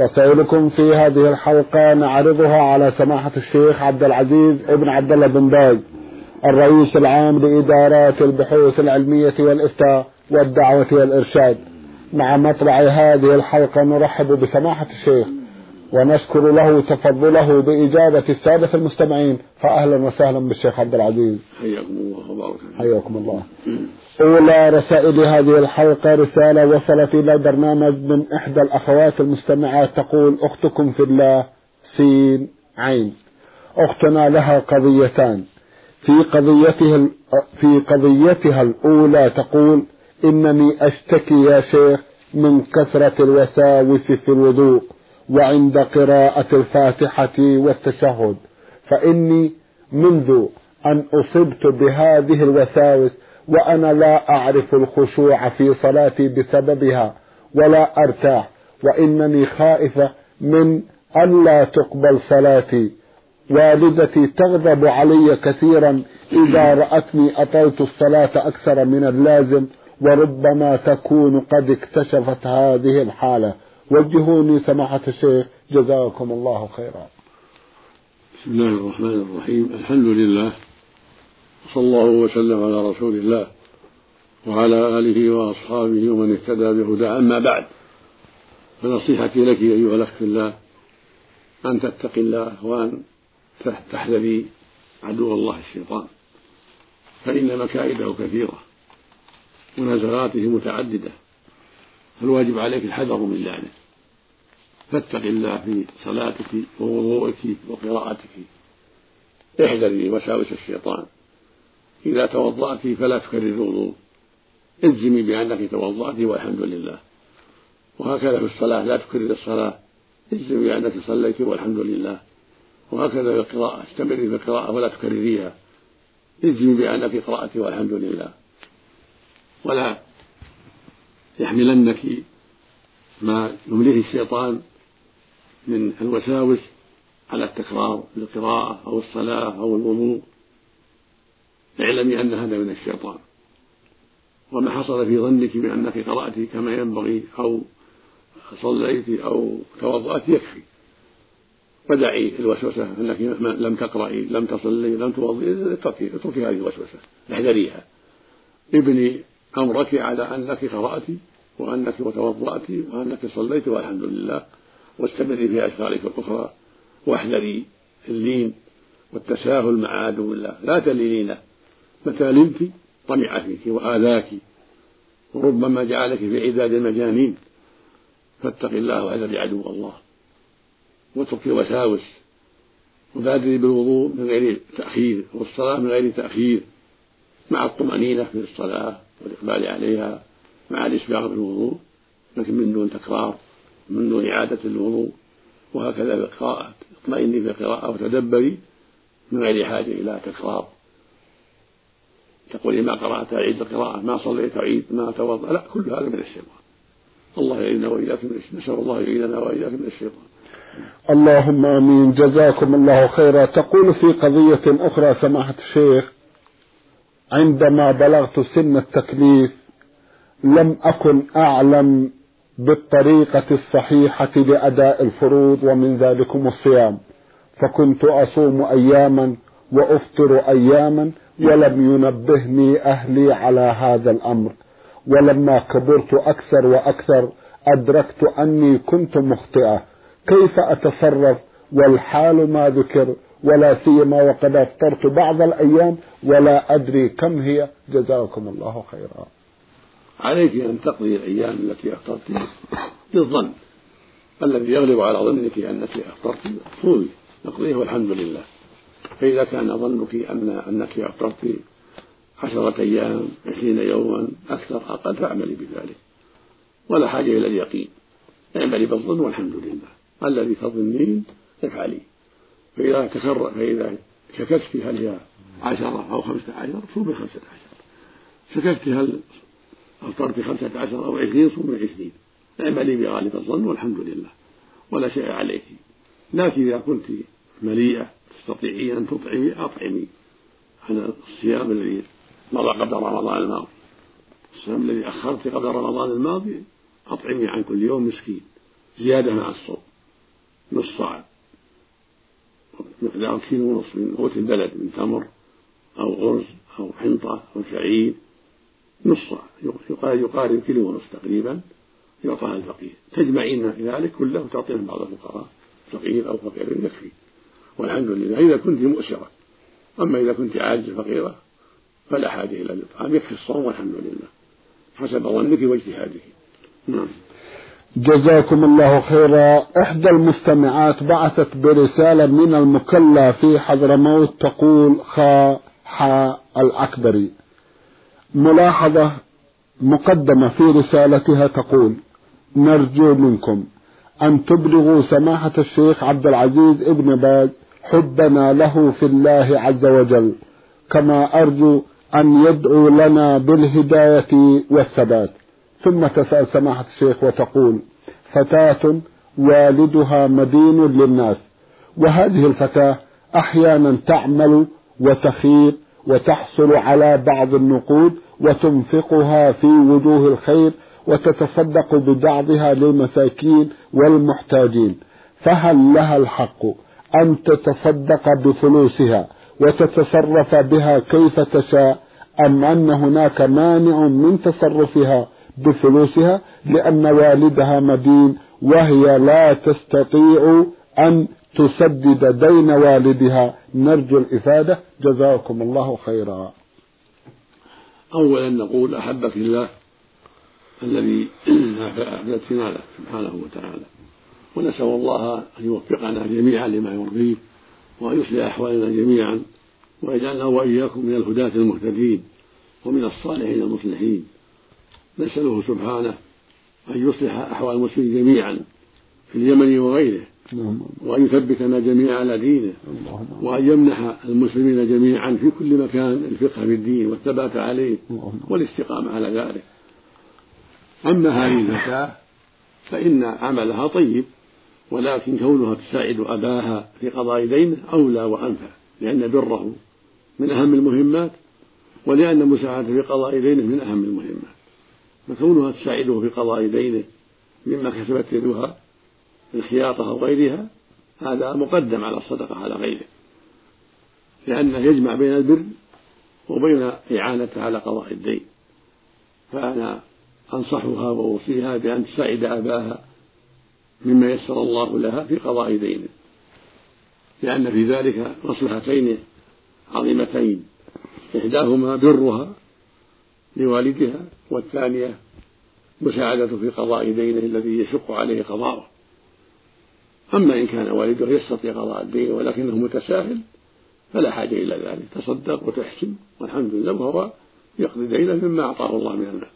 رسائلكم في هذه الحلقة نعرضها على سماحة الشيخ عبد العزيز ابن عبد الله بن باز الرئيس العام لإدارات البحوث العلمية والإفتاء والدعوة والإرشاد. مع مطلع هذه الحلقة نرحب بسماحة الشيخ. ونشكر له تفضله بإجابة السادة المستمعين فأهلا وسهلا بالشيخ عبد العزيز. حياكم الله وبارك حياكم الله. أولى رسائل هذه الحلقة رسالة وصلت إلى البرنامج من إحدى الأخوات المستمعات تقول أختكم في الله سين عين. أختنا لها قضيتان. في قضيتها في قضيتها الأولى تقول إنني أشتكي يا شيخ من كثرة الوساوس في الوضوء. وعند قراءة الفاتحة والتشهد. فإني منذ أن أصبت بهذه الوساوس وأنا لا أعرف الخشوع في صلاتي بسببها ولا أرتاح وإنني خائفة من ألا تقبل صلاتي. والدتي تغضب علي كثيرا إذا رأتني أطلت الصلاة أكثر من اللازم وربما تكون قد اكتشفت هذه الحالة. وجهوني سماحة الشيخ جزاكم الله خيرا. بسم الله الرحمن الرحيم. الحمد لله وصلى الله وسلم على رسول الله وعلى آله وأصحابه ومن اهتدى بهدى أما بعد فنصيحتي لك أيها الأخ في الله أن تتقي الله وأن تحذري عدو الله الشيطان فإن مكائده كثيرة ونزغاته متعددة فالواجب عليك الحذر من لعنه فاتق الله في صلاتك ووضوءك وقراءتك. احذري وساوس الشيطان. إذا توضأت فلا تكرر الوضوء. إلزمي بأنك توضأت والحمد لله. وهكذا في الصلاة لا تكرر الصلاة. إلزمي بأنك صليت والحمد لله. وهكذا في القراءة. استمري في القراءة ولا تكرريها. إلزمي بأنك قرأت والحمد لله. ولا يحملنك ما يمليه الشيطان من الوساوس على التكرار بالقراءة أو الصلاة أو الوضوء اعلمي أن هذا من الشيطان. وما حصل في ظنك بأنك قرأت كما ينبغي أو صليت أو توضأت يكفي. ودعي الوسوسة أنك لم تقرأي لم تصلي لم توضئي اتركي اتركي هذه الوسوسة احذريها. ابني أمرك على أنك قرأت وأنك توضأت وأنك صليت والحمد لله. واستمري في أشغالك الأخرى واحذري اللين والتساهل مع عدو الله. لا تلينينه متى لنت؟ طمع فيك وآذاك. وربما جعلك في عداد المجانين. فاتق الله واحذري عدو الله. واتركي الوساوس. وبادري بالوضوء من غير تأخير والصلاة من غير تأخير. مع الطمأنينة في الصلاة والإقبال عليها. مع الإسباغ في الوضوء. لكن من دون تكرار. من دون إعادة الوضوء وهكذا في اطمئني في القراءة وتدبري من غير حاجة إلى تكرار. تقولي ما قرأت أعيد القراءة ما صليت أعيد ما توضأ لا كل هذا من الشيطان. الله يعيننا وإياك من نسأل الله يعيننا وإياك من الشيطان. اللهم آمين. جزاكم الله خيرا. تقول في قضية أخرى سماحة الشيخ عندما بلغت سن التكليف لم أكن أعلم بالطريقة الصحيحة لأداء الفروض ومن ذلكم الصيام. فكنت أصوم أياما وأفطر أياما ولم ينبهني أهلي على هذا الأمر. ولما كبرت أكثر وأكثر أدركت أني كنت مخطئة. كيف أتصرف؟ والحال ما ذكر ولا سيما وقد أفطرت بعض الأيام ولا أدري كم هي. جزاكم الله خيرا. عليك أن تقضي الأيام التي أفطرت بالظن. الذي يغلب على ظنك أنك أفطرت صومي نقضيه والحمد لله. فإذا كان ظنك أن أنك أفطرت عشرة أيام عشرين يوما أكثر أقل فاعملي بذلك. ولا حاجة إلى اليقين. اعملي بالظن والحمد لله. الذي تظنين افعلي. فإذا تكرر فإذا شككت هل هي عشرة أو خمسة عشر صومي خمسة عشر. شككت هل أفطرت خمسة عشر أو عشرين صومي عشرين. اعملي بغالب الظن والحمد لله. ولا شيء عليك. لكن إذا كنت مليئة تستطيعين أن تطعمي أطعمي. عن الصيام الذي مضى قبل رمضان الماضي. الصيام الذي أخرت قبل رمضان الماضي أطعمي عن كل يوم مسكين. زيادة مع الصوم. نص صاع مقدار كيلو ونصف من قوت البلد من تمر أو أرز أو حنطة أو شعير. نص يقارب كيلو ونصف تقريبا يعطاها الفقير تجمعين ذلك كله وتعطين بعض الفقراء فقير أو فقير يكفي. والحمد لله إذا كنت مؤسرة أما إذا كنت عاجزة فقيرة فلا حاجة إلى الإطعام يكفي الصوم والحمد لله حسب ظنك واجتهادك نعم. جزاكم الله خيرا. إحدى المستمعات بعثت برسالة من المكلا في حضرموت تقول خا حا الأكبري. ملاحظة مقدمة في رسالتها تقول نرجو منكم أن تبلغوا سماحة الشيخ عبد العزيز ابن باز حبنا له في الله عز وجل كما أرجو أن يدعو لنا بالهداية والثبات. ثم تسأل سماحة الشيخ وتقول فتاة والدها مدين للناس وهذه الفتاة أحيانا تعمل وتخير وتحصل على بعض النقود وتنفقها في وجوه الخير وتتصدق ببعضها للمساكين والمحتاجين. فهل لها الحق أن تتصدق بفلوسها وتتصرف بها كيف تشاء أم أن هناك مانع من تصرفها بفلوسها؟ لأن والدها مدين وهي لا تستطيع أن تسدد دين والدها. نرجو الإفادة. جزاكم الله خيرا. أولا نقول أحبك الله الذي أحببت له سبحانه وتعالى. ونسأل الله أن يوفقنا جميعا لما يرضيه وأن يصلح أحوالنا جميعا ويجعلنا وإياكم من الهداة المهتدين ومن الصالحين المصلحين. نسأله سبحانه أن يصلح أحوال المسلمين جميعا في اليمن وغيره. وأن يثبتنا جميعا على دينه. وأن يمنح المسلمين جميعا في كل مكان الفقه في الدين والثبات عليه والاستقامة على ذلك. أما هذه الفتاة فإن عملها طيب ولكن كونها تساعد أباها في قضاء دينه أولى وأنفع لأن بره من أهم المهمات ولأن مساعدته في قضاء دينه من أهم المهمات. فكونها تساعده في قضاء دينه مما كسبت يدها الخياطة وغيرها هذا مقدم على الصدقة على غيره. لأنه يجمع بين البر وبين إعانته على قضاء الدين. فأنا أنصحها وأوصيها بأن تساعد أباها مما يسر الله لها في قضاء دينه. لأن في ذلك مصلحتين عظيمتين. إحداهما برها لوالدها والثانية مساعدته في قضاء دينه الذي يشق عليه قضاؤه. أما إن كان والده يستطيع قضاء الدين ولكنه متساهل فلا حاجة إلى ذلك. تصدق وتحسن والحمد لله وهو يقضي دينه مما أعطاه الله من المال.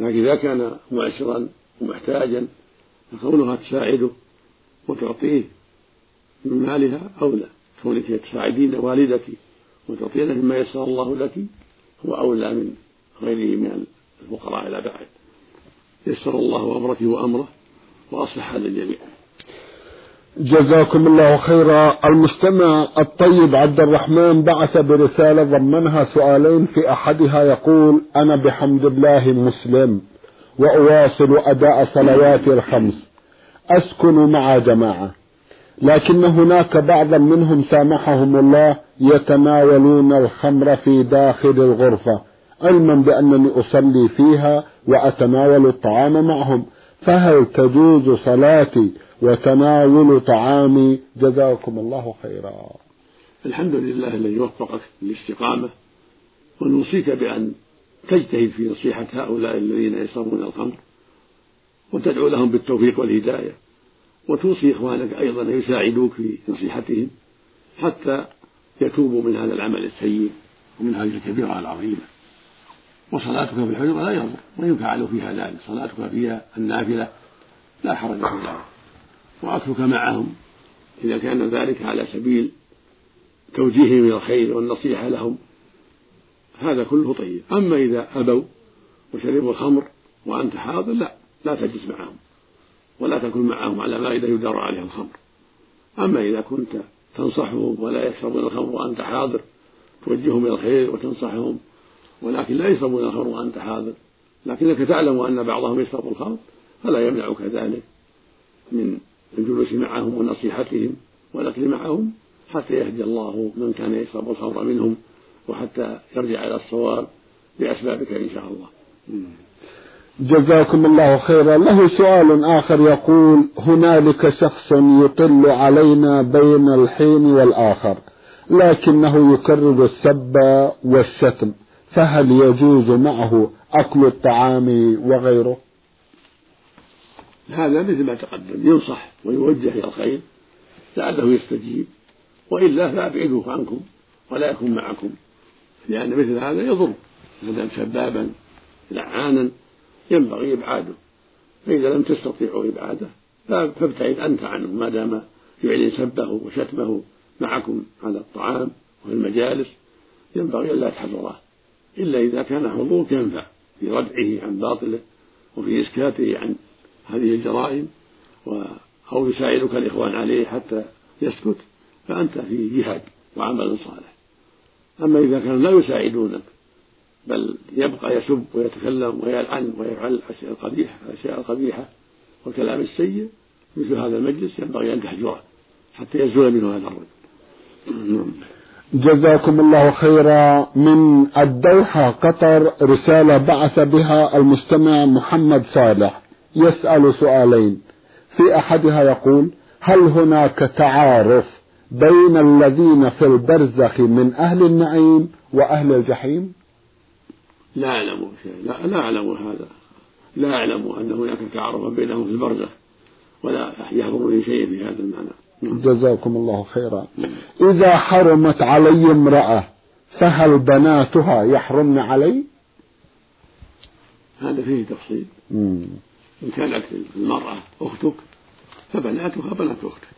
لكن إذا كان معسرا ومحتاجا فكونها تساعده وتعطيه من مالها أولى كونك تساعدين والدك وتعطينه مما يسر الله لك هو أولى من غيره من الفقراء إلى بعد. يسر الله أمرك وأمره وأصلح حال الجميع جزاكم الله خيرا. المستمع الطيب عبد الرحمن بعث برسالة ضمنها سؤالين في أحدها يقول أنا بحمد الله مسلم وأواصل أداء صلواتي الخمس. أسكن مع جماعة. لكن هناك بعضا منهم سامحهم الله يتناولون الخمر في داخل الغرفة علما بأنني أصلي فيها وأتناول الطعام معهم. فهل تجوز صلاتي وتناول طعامي جزاكم الله خيرا. الحمد لله الذي وفقك للاستقامة ونوصيك بأن تجتهد في نصيحة هؤلاء الذين يشربون الخمر وتدعو لهم بالتوفيق والهداية وتوصي إخوانك أيضا أن يساعدوك في نصيحتهم حتى يتوبوا من هذا العمل السيء ومن هذه الكبيرة العظيمة. وصلاتك في الحجرة لا يضر وإن فعلوا فيها ذلك صلاتك فيها النافلة لا حرج في ذلك وأكلك معهم إذا كان ذلك على سبيل توجيههم إلى الخير والنصيحة لهم. هذا كله طيب. أما إذا أبوا وشربوا الخمر وأنت حاضر لا لا تجلس معهم ولا تكن معهم على مائدة يدار عليها الخمر. أما إذا كنت تنصحهم ولا يشربون الخمر وأنت حاضر توجههم إلى الخير وتنصحهم ولكن لا يشربون الخمر وأنت حاضر لكنك تعلم أن بعضهم يشرب الخمر فلا يمنعك ذلك من الجلوس معهم ونصيحتهم والأكل معهم حتى يهدي الله من كان يشرب الخمر منهم وحتى يرجع إلى الصواب بأسبابك إن شاء الله. جزاكم الله خيرا. له سؤال آخر يقول هنالك شخص يطل علينا بين الحين والآخر لكنه يكرر السب والشتم فهل يجوز معه أكل الطعام وغيره؟ هذا مثل ما تقدم ينصح ويوجه إلى الخير لعله يستجيب وإلا فأبعدوه عنكم ولا يكون معكم لأن مثل هذا يضر ما دام شبابا لعانا ينبغي إبعاده فإذا لم تستطيعوا إبعاده فابتعد أنت عنه ما دام يعلن سبه وشتمه معكم على الطعام وفي المجالس ينبغي ألا تحضره إلا إذا كان حضورك ينفع في ردعه عن باطله وفي إسكاته عن هذه الجرائم أو يساعدك الإخوان عليه حتى يسكت فأنت في جهاد وعمل صالح. أما إذا كانوا لا يساعدونك بل يبقى يسب ويتكلم ويلعن ويفعل الأشياء القبيحة الأشياء القبيحة والكلام السيء مثل هذا المجلس ينبغي أن تحجره حتى يزول منه هذا الرجل. جزاكم الله خيرا. من الدوحة قطر رسالة بعث بها المستمع محمد صالح. يسأل سؤالين. في أحدها يقول هل هناك تعارف بين الذين في البرزخ من أهل النعيم وأهل الجحيم؟ لا أعلم شيء لا, لا أعلم هذا. لا أعلم أن هناك تعارفا بينهم في البرزخ ولا يحضرني شيء في هذا المعنى. نعم. جزاكم الله خيرا. إذا حرمت علي امرأة فهل بناتها يحرمن علي؟ هذا فيه تفصيل. إن كانت المرأة أختك فبناتها بنات أختك.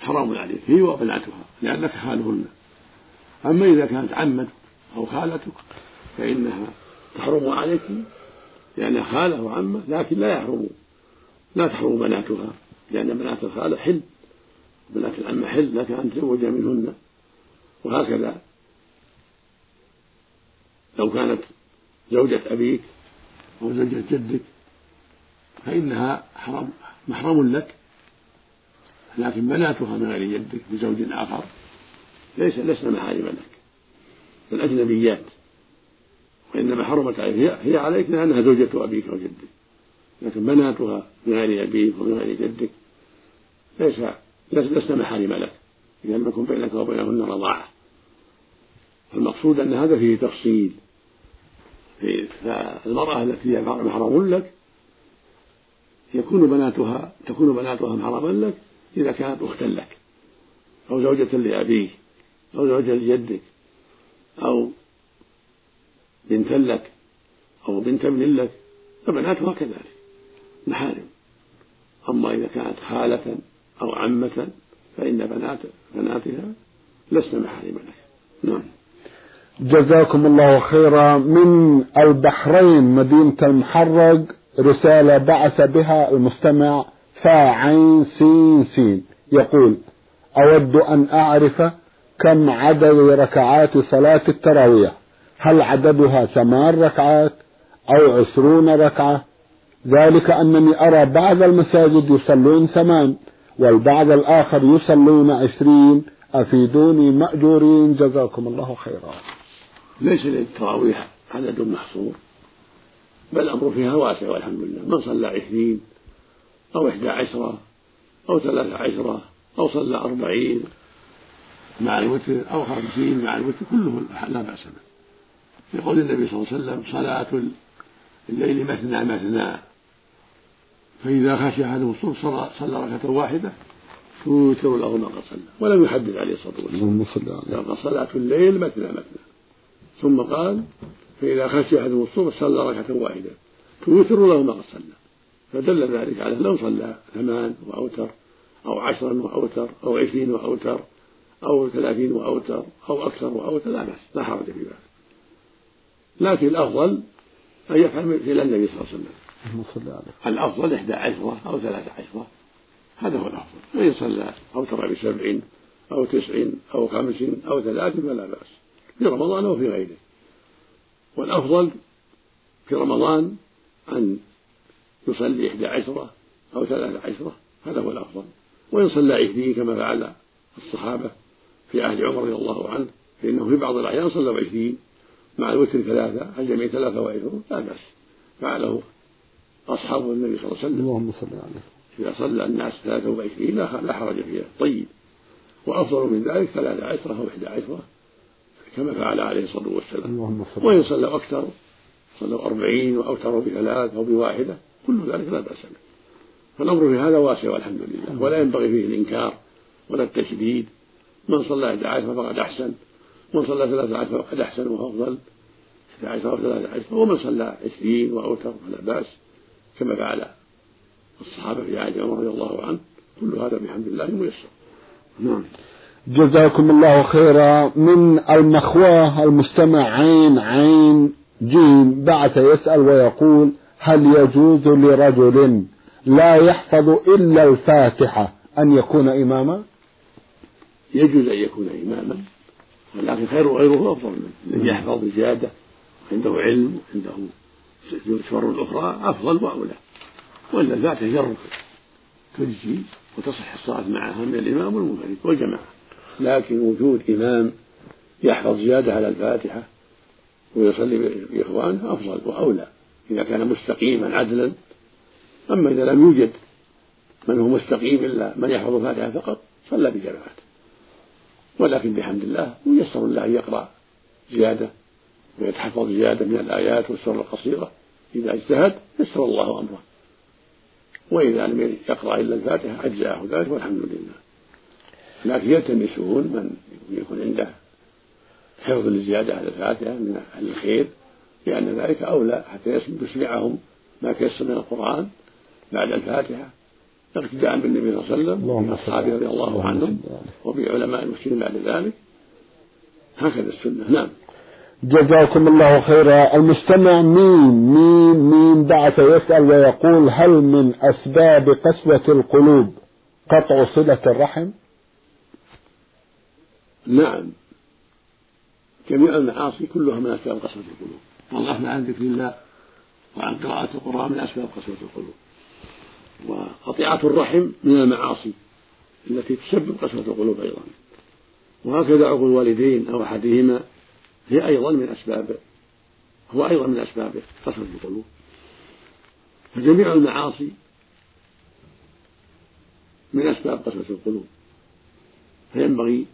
حرام عليك. هي وبناتها لأنك خالهن. أما إذا كانت عمتك أو خالتك فإنها تحرم عليك لأنها خالة وعمة لكن لا يحرم. لا تحرم بناتها لأن بنات الخالة حل. بنات العمة حل لك أن تزوج منهن. وهكذا. لو كانت زوجة أبيك أو زوجة جدك فإنها حرام محرم لك. لكن بناتها من غير جدك بزوج آخر ليس لسن محارم لك. بل أجنبيات وإنما حرمت عليك. هي عليك لأنها زوجة أبيك أو جدك. لكن بناتها من غير أبيك ومن غير جدك ليس لسن محارم لك. لم يكن بينك وبينهن رضاعة. فالمقصود أن هذا فيه تفصيل. فالمرأة التي هي محرم لك يكون بناتها تكون بناتها محرما لك إذا كانت أختا لك أو زوجة لأبيك أو زوجة لجدك أو بنتا لك أو بنت ابن لك فبناتها كذلك محارم. أما إذا كانت خالة أو عمة فإن بنات بناتها لسن محارم لك. نعم. جزاكم الله خيرا. من البحرين مدينة المحرق. رسالة بعث بها المستمع فاعين سين سين. يقول أود أن أعرف كم عدد ركعات صلاة التراويح. هل عددها ثمان ركعات أو عشرون ركعة؟ ذلك أنني أرى بعض المساجد يصلون ثمان والبعض الآخر يصلون عشرين. أفيدوني مأجورين. جزاكم الله خيرا. ليس للتراويح عدد محصور. بل الأمر فيها واسع والحمد لله. من صلى عشرين أو إحدى عشرة أو ثلاث عشرة أو صلى أربعين مع الوتر أو خمسين مع الوتر كله لا بأس به. يقول النبي صلى الله عليه وسلم صلاة الليل مثنى مثنى. فإذا خشي أحدهم الصبح صلى, صلى ركعة واحدة توتر له ما قد صلى. ولم يحدد عليه الصلاة والسلام. قال صلاة الليل مثنى مثنى. ثم قال فإذا خشي أحدهم الصبح صلى ركعة واحدة توتر له ما قد صلى. فدل ذلك على لو صلى ثمان وأوتر أو عشرا وأوتر أو عشرين وأوتر أو ثلاثين وأوتر أو أكثر وأوتر لا بأس لا حرج في ذلك. لكن الأفضل أن يفعل مثل النبي صلى الله عليه وسلم. الأفضل إحدى عشرة أو ثلاثة عشرة. هذا هو الأفضل. وإن صلى أوتر بسبع أو تسع أو خمس أو ثلاث فلا بأس. في رمضان أو في غيره. والأفضل في رمضان أن يصلي إحدى عشرة أو ثلاثة عشرة هذا هو الأفضل. وإن صلى عشرين كما فعل الصحابة في عهد عمر رضي الله عنه فإنه في بعض الأحيان صلوا عشرين. مع الوتر ثلاثة الجميع ثلاثة وعشرون لا بأس. فعله أصحاب النبي صلى الله عليه وسلم. اللهم صل عليه إذا صلى الناس ثلاثة وعشرين لا حرج فيها. طيب. وأفضل من ذلك ثلاثة عشرة أو إحدى عشرة. كما فعل عليه الصلاة والسلام. وإن صلوا أكثر صلوا أربعين وأوتروا بثلاث أو بواحدة كل ذلك لا بأس به. فالأمر في هذا واسع والحمد لله. ولا ينبغي فيه الإنكار ولا التشديد. من صلى إحدى عشرة فقد أحسن. من صلى ثلاثة عشرة فقد أحسن وأفضل إحدى عشرة وثلاثة عشرة ومن صلى عشرين وأوتر فلا بأس. كما فعل الصحابة في عهد عمر رضي الله عنه. كل هذا بحمد الله ميسر. نعم. جزاكم الله خيرا من المخواه المستمع عين عين جيم بعث يسأل ويقول هل يجوز لرجل لا يحفظ إلا الفاتحة أن يكون إماما؟ يجوز أن يكون إماما ولكن خير غيره أفضل منه. الذي يحفظ بزيادة عنده علم عنده سور أخرى أفضل وأولى. وإلا الفاتحة جرب تجزي وتصح الصلاة معها من الإمام والمنفرد والجماعة. لكن وجود إمام يحفظ زيادة على الفاتحة ويصلي بإخوانه أفضل وأولى إذا كان مستقيما عدلا. أما إذا لم يوجد من هو مستقيم إلا من يحفظ الفاتحة فقط صلى بجماعة ولكن بحمد الله ييسر له أن يقرأ زيادة ويتحفظ زيادة من الآيات والسور القصيرة. إذا اجتهد يسر الله أمره. وإذا لم يقرأ إلا الفاتحة أجزاه ذلك والحمد لله. لكن يلتمسون من يكون عنده حفظ الزيادة على الفاتحة من أهل الخير لأن ذلك أولى حتى يسمعهم ما تيسر من القرآن بعد الفاتحة اقتداء بالنبي صلى الله عليه وسلم وأصحابه رضي الله عنهم وبعلماء المسلمين بعد ذلك. هكذا السنة. نعم. جزاكم الله خيرا. المستمع مين مين مين بعث يسأل ويقول هل من أسباب قسوة القلوب قطع صلة الرحم؟ نعم. جميع المعاصي كلها من أسباب قسوة القلوب. والغفلة عن ذكر الله وعن قراءة القرآن من أسباب قسوة القلوب. وقطيعة الرحم من المعاصي التي تسبب قسوة القلوب أيضا. وهكذا عقول الوالدين أو أحدهما هي أيضا من أسباب هو أيضا من أسباب قسوة القلوب. فجميع المعاصي من أسباب قسوة القلوب. فينبغي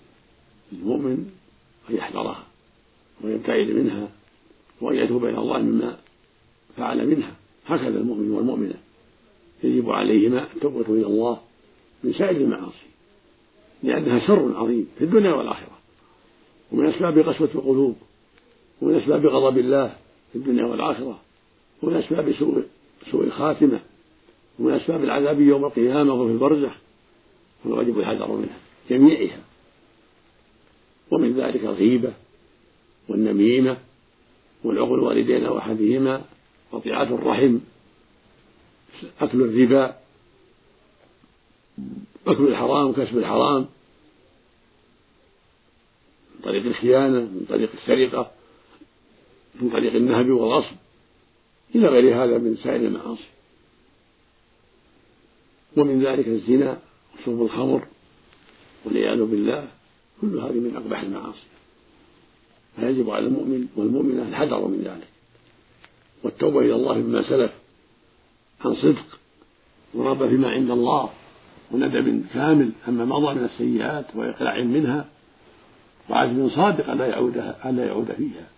للمؤمن أن يحذرها ويبتعد منها وأن يتوب إلى الله مما فعل منها. هكذا المؤمن والمؤمنة. يجب عليهما التوبة إلى الله من سائر المعاصي لأنها شر عظيم في الدنيا والآخرة. ومن أسباب قسوة القلوب ومن أسباب غضب الله في الدنيا والآخرة ومن أسباب سوء سوء الخاتمة ومن أسباب العذاب يوم القيامة وفي البرزخ. والواجب الحذر منها جميعها. ومن ذلك الغيبة والنميمة والعقل الوالدين أو أحدهما قطيعة الرحم أكل الربا أكل الحرام وكسب الحرام من طريق الخيانة من طريق السرقة من طريق النهب والغصب إلى غير هذا من سائر المعاصي. ومن ذلك الزنا وشرب الخمر والعياذ بالله. كل هذه من أقبح المعاصي. فيجب على المؤمن والمؤمنة الحذر من ذلك. والتوبة إلى الله بما سلف عن صدق ورغبة فيما عند الله وندم كامل عما مضى من السيئات وإقلاع منها وعزم صادق ألا يعود ألا يعود فيها.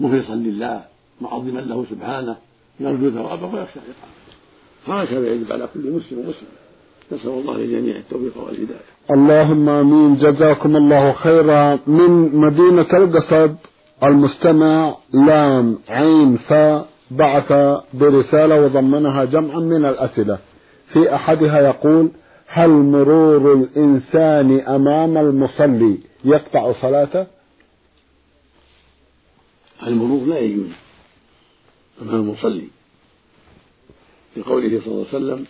مخلصا لله معظما له سبحانه يرجو ثوابه ويخشى عقابه. هكذا يجب على كل مسلم ومسلم نسأل الله للجميع التوفيق والهداية. اللهم آمين. جزاكم الله خيرا. من مدينة القصب المستمع لام عين فاء بعث برسالة وضمنها جمعا من الأسئلة. في أحدها يقول هل مرور الإنسان أمام المصلي يقطع صلاته؟ المرور لا يجوز أمام المصلي. لقوله صلى الله عليه وسلم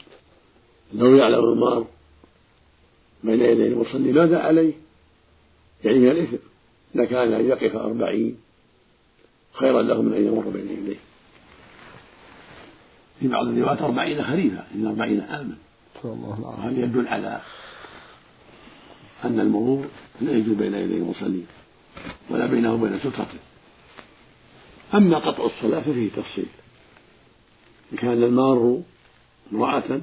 لو يعلم المار بين يدي المصلي ماذا عليه؟ يعني من الإثم. لكان أن يقف أربعين خيرا له من أن يمر بين يديه. في بعض الروايات أربعين خريفا إن أربعين عاما وهذا يدل على أن المرور لا يجوز بين يدي المصلين ولا بينه وبين سترته. أما قطع الصلاة ففيه تفصيل. إن كان المار امرأة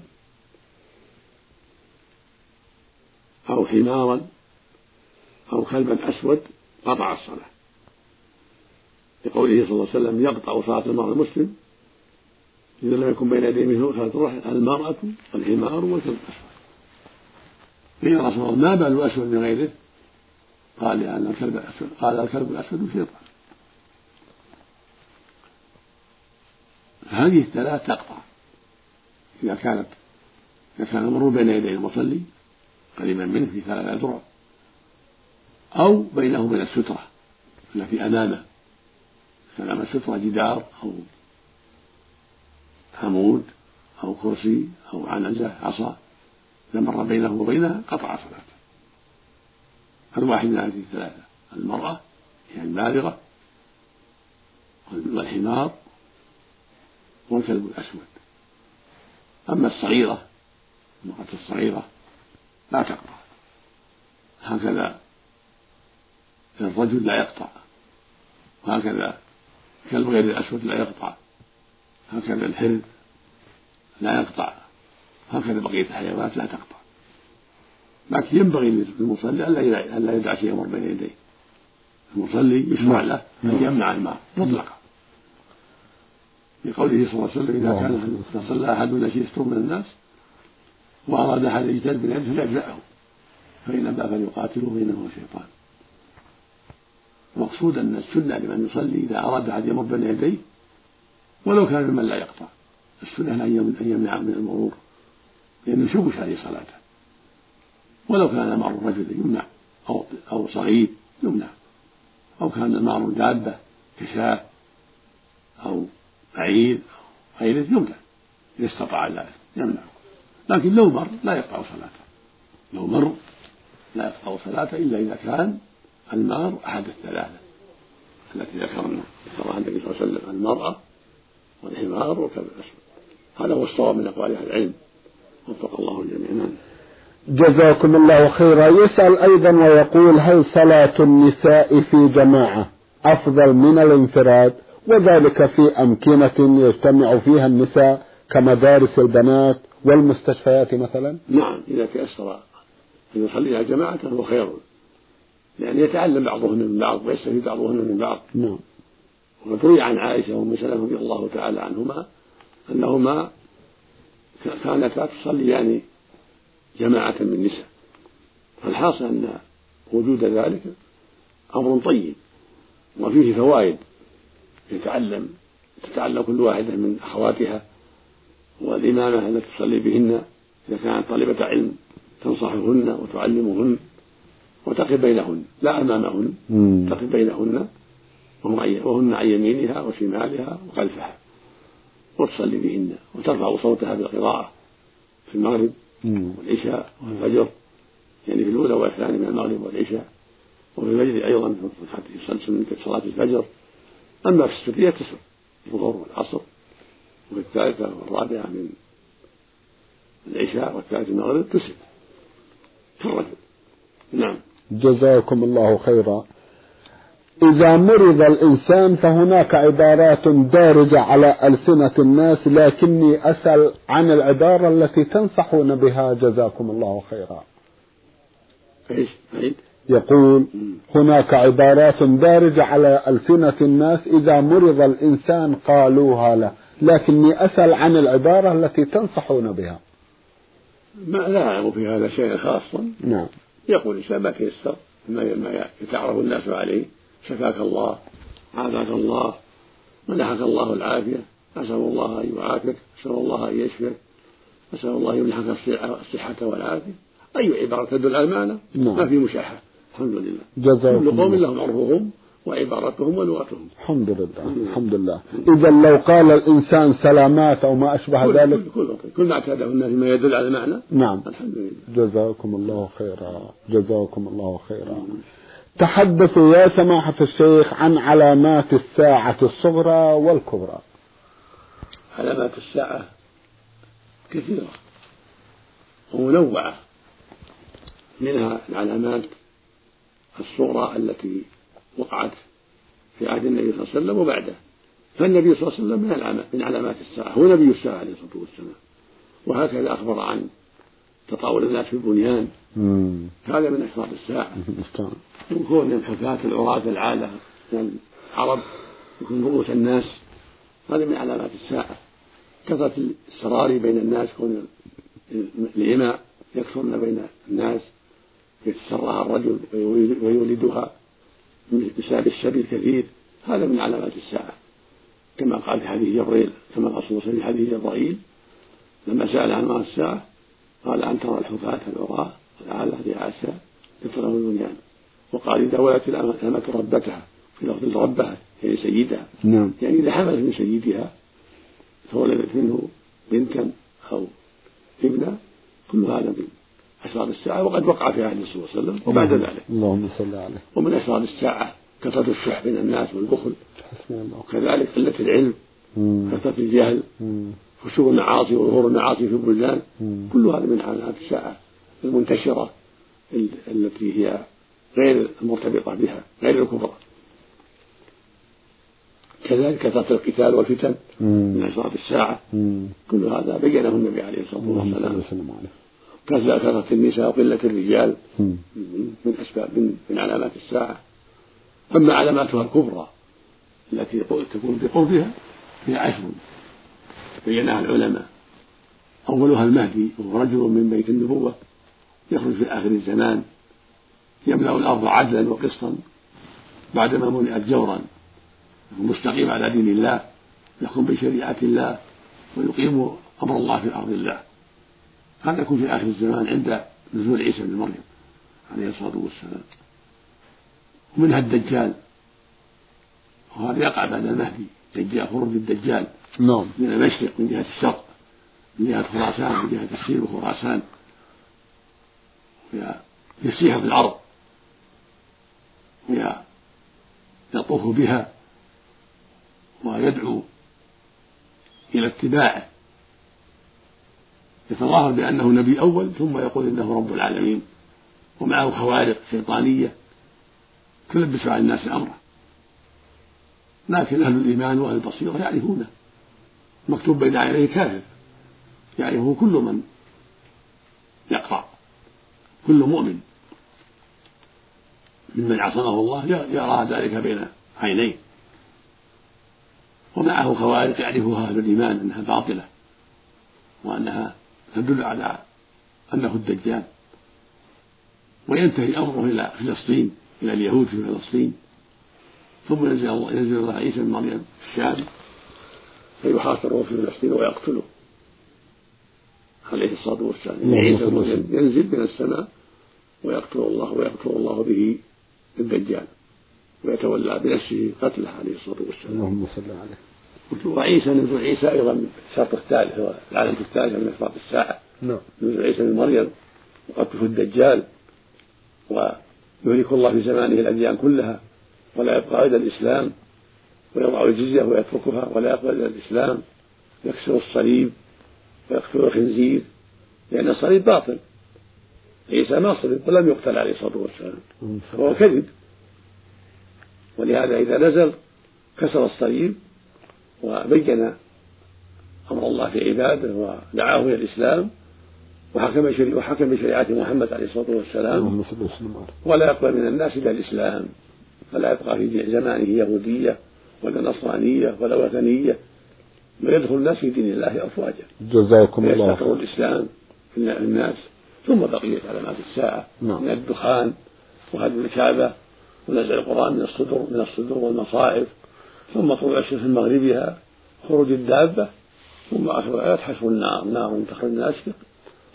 أو حمارا أو كلبا أسود قطع الصلاة. لقوله صلى الله عليه وسلم يقطع صلاة المرء المسلم إذا لم يكن بين يديه مثل صلاة الرحل المرأة والحمار والكلب الأسود. قيل رسول الله ما بال الأسود من غيره؟ قال لأن الكلب الأسود قال الكلب الأسود شيطان هذه الثلاث تقطع إذا كانت إذا كان المرور بين يدي المصلي قريبا منه في ثلاث أذرع. أو بينه وبين السترة. التي أمامه أمام السترة جدار أو عمود أو كرسي أو عنزة عصا. إذا مر بينه وبينها قطع صلاته. الواحد من هذه الثلاثة المرأة يعني البالغة والحمار والكلب الأسود. أما الصغيرة المرأة الصغيرة لا تقطع. هكذا. الرجل لا يقطع. وهكذا كلب غير الأسود لا يقطع. هكذا الحر لا يقطع. هكذا بقية الحيوانات لا تقطع. لكن ينبغي للمصلي ألا يدع شيء يمر بين يديه. المصلي يشرع له أن يمنع الماء مطلقا. لقوله صلى الله عليه وسلم إذا كان صلى أحدنا شيء من الناس وأراد أحد يجتهد بالعلم فليجزعه فإن أبى فليقاتله فإنه شيطان المقصود أن السنة لمن يصلي إذا أراد أحد يمر بين يديه ولو كان ممن لا يقطع. السنة أن يمنع من المرور لأنه يشوش عليه صلاته. ولو كان مار رجل يمنع أو أو صغير يمنع. أو كان مار دابة كشاة أو بعير أو غيره يمنع. إذا استطاع ذلك يمنع. لكن لو مر لا يقطع صلاته. لو مر لا يقطع صلاته إلا إذا كان المار أحد الثلاثة التي ذكرنا ذكرها النبي صلى الله عليه وسلم المرأة والحمار والكلب الأسود هذا هو الصواب من أقوال أهل العلم. وفق الله الجميع. نعم. جزاكم الله خيرا. يسأل أيضا ويقول هل صلاة النساء في جماعة أفضل من الانفراد؟ وذلك في أمكنة يجتمع فيها النساء كمدارس البنات والمستشفيات مثلا؟ نعم إذا تيسر أن يصليها جماعة فهو خير. لأن يتعلم بعضهن من بعض ويستفيد بعضهن من بعض. نعم. وقد روي عن عائشة وأم سلمة رضي الله تعالى عنهما أنهما كانتا تصليان جماعة من النساء فالحاصل أن وجود ذلك أمر طيب وفيه فوائد. يتعلم تتعلم كل واحدة من أخواتها والإمامة التي تصلي بهن إذا كانت طالبة علم تنصحهن وتعلمهن وتقف بينهن لا أمامهن تقف بينهن وهن عن يمينها وشمالها وخلفها وتصلي بهن وترفع صوتها بالقراءة في المغرب والعشاء والفجر يعني في الأولى والثانية من المغرب والعشاء وفي الفجر أيضا في صلاة الفجر. أما في السرية تسر الظهر والعصر وفي الثالثة والرابعة من العشاء والثالثة المغرب تسر كالرجل نعم. جزاكم الله خيرا. إذا مرض الإنسان فهناك عبارات دارجة على ألسنة الناس لكني أسأل عن العبارة التي تنصحون بها. جزاكم الله خيرا. إيش؟ يقول هناك عبارات دارجة على ألسنة الناس. إذا مرض الإنسان قالوها له. لكني أسأل عن العبارة التي تنصحون بها. ما لا أعلم في هذا شيئا خاصا. نعم. يقول الإنسان ما تيسر ما يتعرف الناس عليه. شفاك الله عافاك الله منحك الله العافية. أسأل الله أن يعافيك أسأل الله أن يشفيك نسأل الله يمنحك الصحة والعافية. أي عبارة تدل على المعنى؟ نعم. ما في مشاحة الحمد لله. جزاكم كل قوم لهم عرفهم. وعبارتهم ولغتهم. الحمد لله الحمد لله إذا لو قال الإنسان سلامات أو ما أشبه كل, ذلك كل, كل, كل ما اعتاده الناس ما يدل على المعنى نعم. الحمد لله جزاكم الله خيرا. جزاكم الله خيرا. تحدثوا يا سماحة الشيخ عن علامات الساعة الصغرى والكبرى. علامات الساعة كثيرة ومنوعة. منها العلامات الصغرى التي وقعت في عهد النبي صلى الله عليه وسلم وبعده. فالنبي صلى الله عليه وسلم من العلامات من علامات الساعة. هو نبي الساعة عليه الصلاة والسلام. وهكذا أخبر عن تطاول الناس في البنيان. هذا من أشراط الساعة. مستعان. وكون الحفاة العراة العالة من العرب. يكون رؤوس الناس. هذا من علامات الساعة. كثرة السراري بين الناس كون الإماء يكثرن بين الناس. يتسرها الرجل ويولدها. بسبب الشبي الكثير هذا من علامات الساعة. كما قال في حديث جبريل كما صلى وسلم في حديث جبرائيل لما سأل عن الساعة قال أن ترى الحفاة العراة العالة رعاسة يطلعون البنيان. وقال إذا ولدت الأمة ربتها في لفظ ربها يعني سيدها. نعم. يعني إذا حملت من سيدها فولدت منه بنتا أو ابنا كل هذا من أشراط الساعة وقد وقع في عهد الرسول صلى الله عليه وسلم وبعد ذلك اللهم صل عليه ومن أشراط الساعة كثرة الشح بين الناس والبخل وكذلك قلة العلم. كثرة الجهل. فشو المعاصي وظهور المعاصي في البلدان. كل هذا من علامات الساعة المنتشرة ال- التي هي غير المرتبطة بها غير الكبرى كذلك كثرة القتال والفتن من. أشراط الساعة. كل هذا بينه النبي عليه الصلاة والسلام كثرة النساء وقلة الرجال. من أسباب من, من علامات الساعة. أما علاماتها الكبرى التي تكون بقربها هي عشر. بينها العلماء. أولها المهدي وهو رجل من بيت النبوة يخرج في آخر الزمان يملأ الأرض عدلا وقسطا بعدما ملئت جورا. مستقيم على دين الله يحكم بشريعة الله ويقيم أمر الله في أرض الله. هذا يكون في آخر الزمان عند نزول عيسى بن مريم عليه الصلاة والسلام. ومنها الدجال. وهذا يقع بعد المهدي. دجال خروج الدجال. نعم. من المشرق من جهة الشرق من جهة خراسان من جهة الصين وخراسان. يسيح في الأرض. ويطوف بها. ويدعو إلى اتباعه. يتظاهر بأنه نبي أول ثم يقول إنه رب العالمين ومعه خوارق شيطانية تلبس على الناس أمره. لكن أهل الإيمان وأهل البصيرة يعرفونه. مكتوب بين عينيه كافر يعرفه كل من يقرأ. كل مؤمن. ممن عصمه الله يرى ذلك بين عينيه. ومعه خوارق يعرفها أهل الإيمان أنها باطلة وأنها تدل على أنه الدجال. وينتهي أمره إلى فلسطين إلى اليهود في فلسطين. ثم ينزل الله ينزل الله عيسى بن مريم في الشام فيحاصره في فلسطين ويقتله. عليه الصلاة والسلام. اللهم عيسى ينزل من السماء ويقتل الله ويقتل الله به الدجال. ويتولى بنفسه قتله عليه الصلاة والسلام. اللهم صل عليه. وعيسى نزول عيسى أيضا من الشرط الثالث هو العلامة الثالثة من أشراط الساعة. نعم. نزول عيسى بن مريم وقتله الدجال ويهلك الله في زمانه الأديان كلها ولا يبقى إلا الإسلام ويضع الجزية ويتركها ولا يقبل إلا الإسلام يكسر الصليب ويقتل الخنزير لأن الصليب باطل. عيسى ما صلب ولم يقتل عليه الصلاة والسلام. فهو كذب. ولهذا إذا نزل كسر الصليب وبين أمر الله في عباده ودعاه إلى الإسلام وحكم شري وحكم بشريعة محمد عليه الصلاة والسلام ولا يقبل من الناس إلا الإسلام فلا يبقى في زمانه يهودية ولا نصرانية ولا وثنية ويدخل الناس في دين الله أفواجا. جزاكم الله ويستقر خير. الإسلام في الناس. ثم بقية علامات الساعة نعم. من الدخان وهدم الكعبة ونزع القرآن من الصدور من الصدور والمصائف ثم طلوع الشمس من مغربها خروج الدابة ثم آخر الآيات حسب النار نار تخرج الناس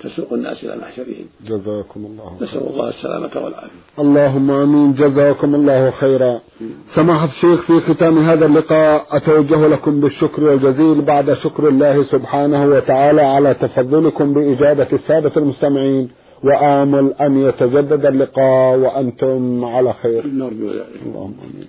تسوق الناس إلى محشرهم. جزاكم الله نسأل الله السلامة والعافية. اللهم آمين. جزاكم الله خيرا. سماحة الشيخ في ختام هذا اللقاء أتوجه لكم بالشكر الجزيل بعد شكر الله سبحانه وتعالى على تفضلكم بإجابة السادة المستمعين. وآمل أن يتجدد اللقاء وأنتم على خير. نرجو ذلك. اللهم آمين.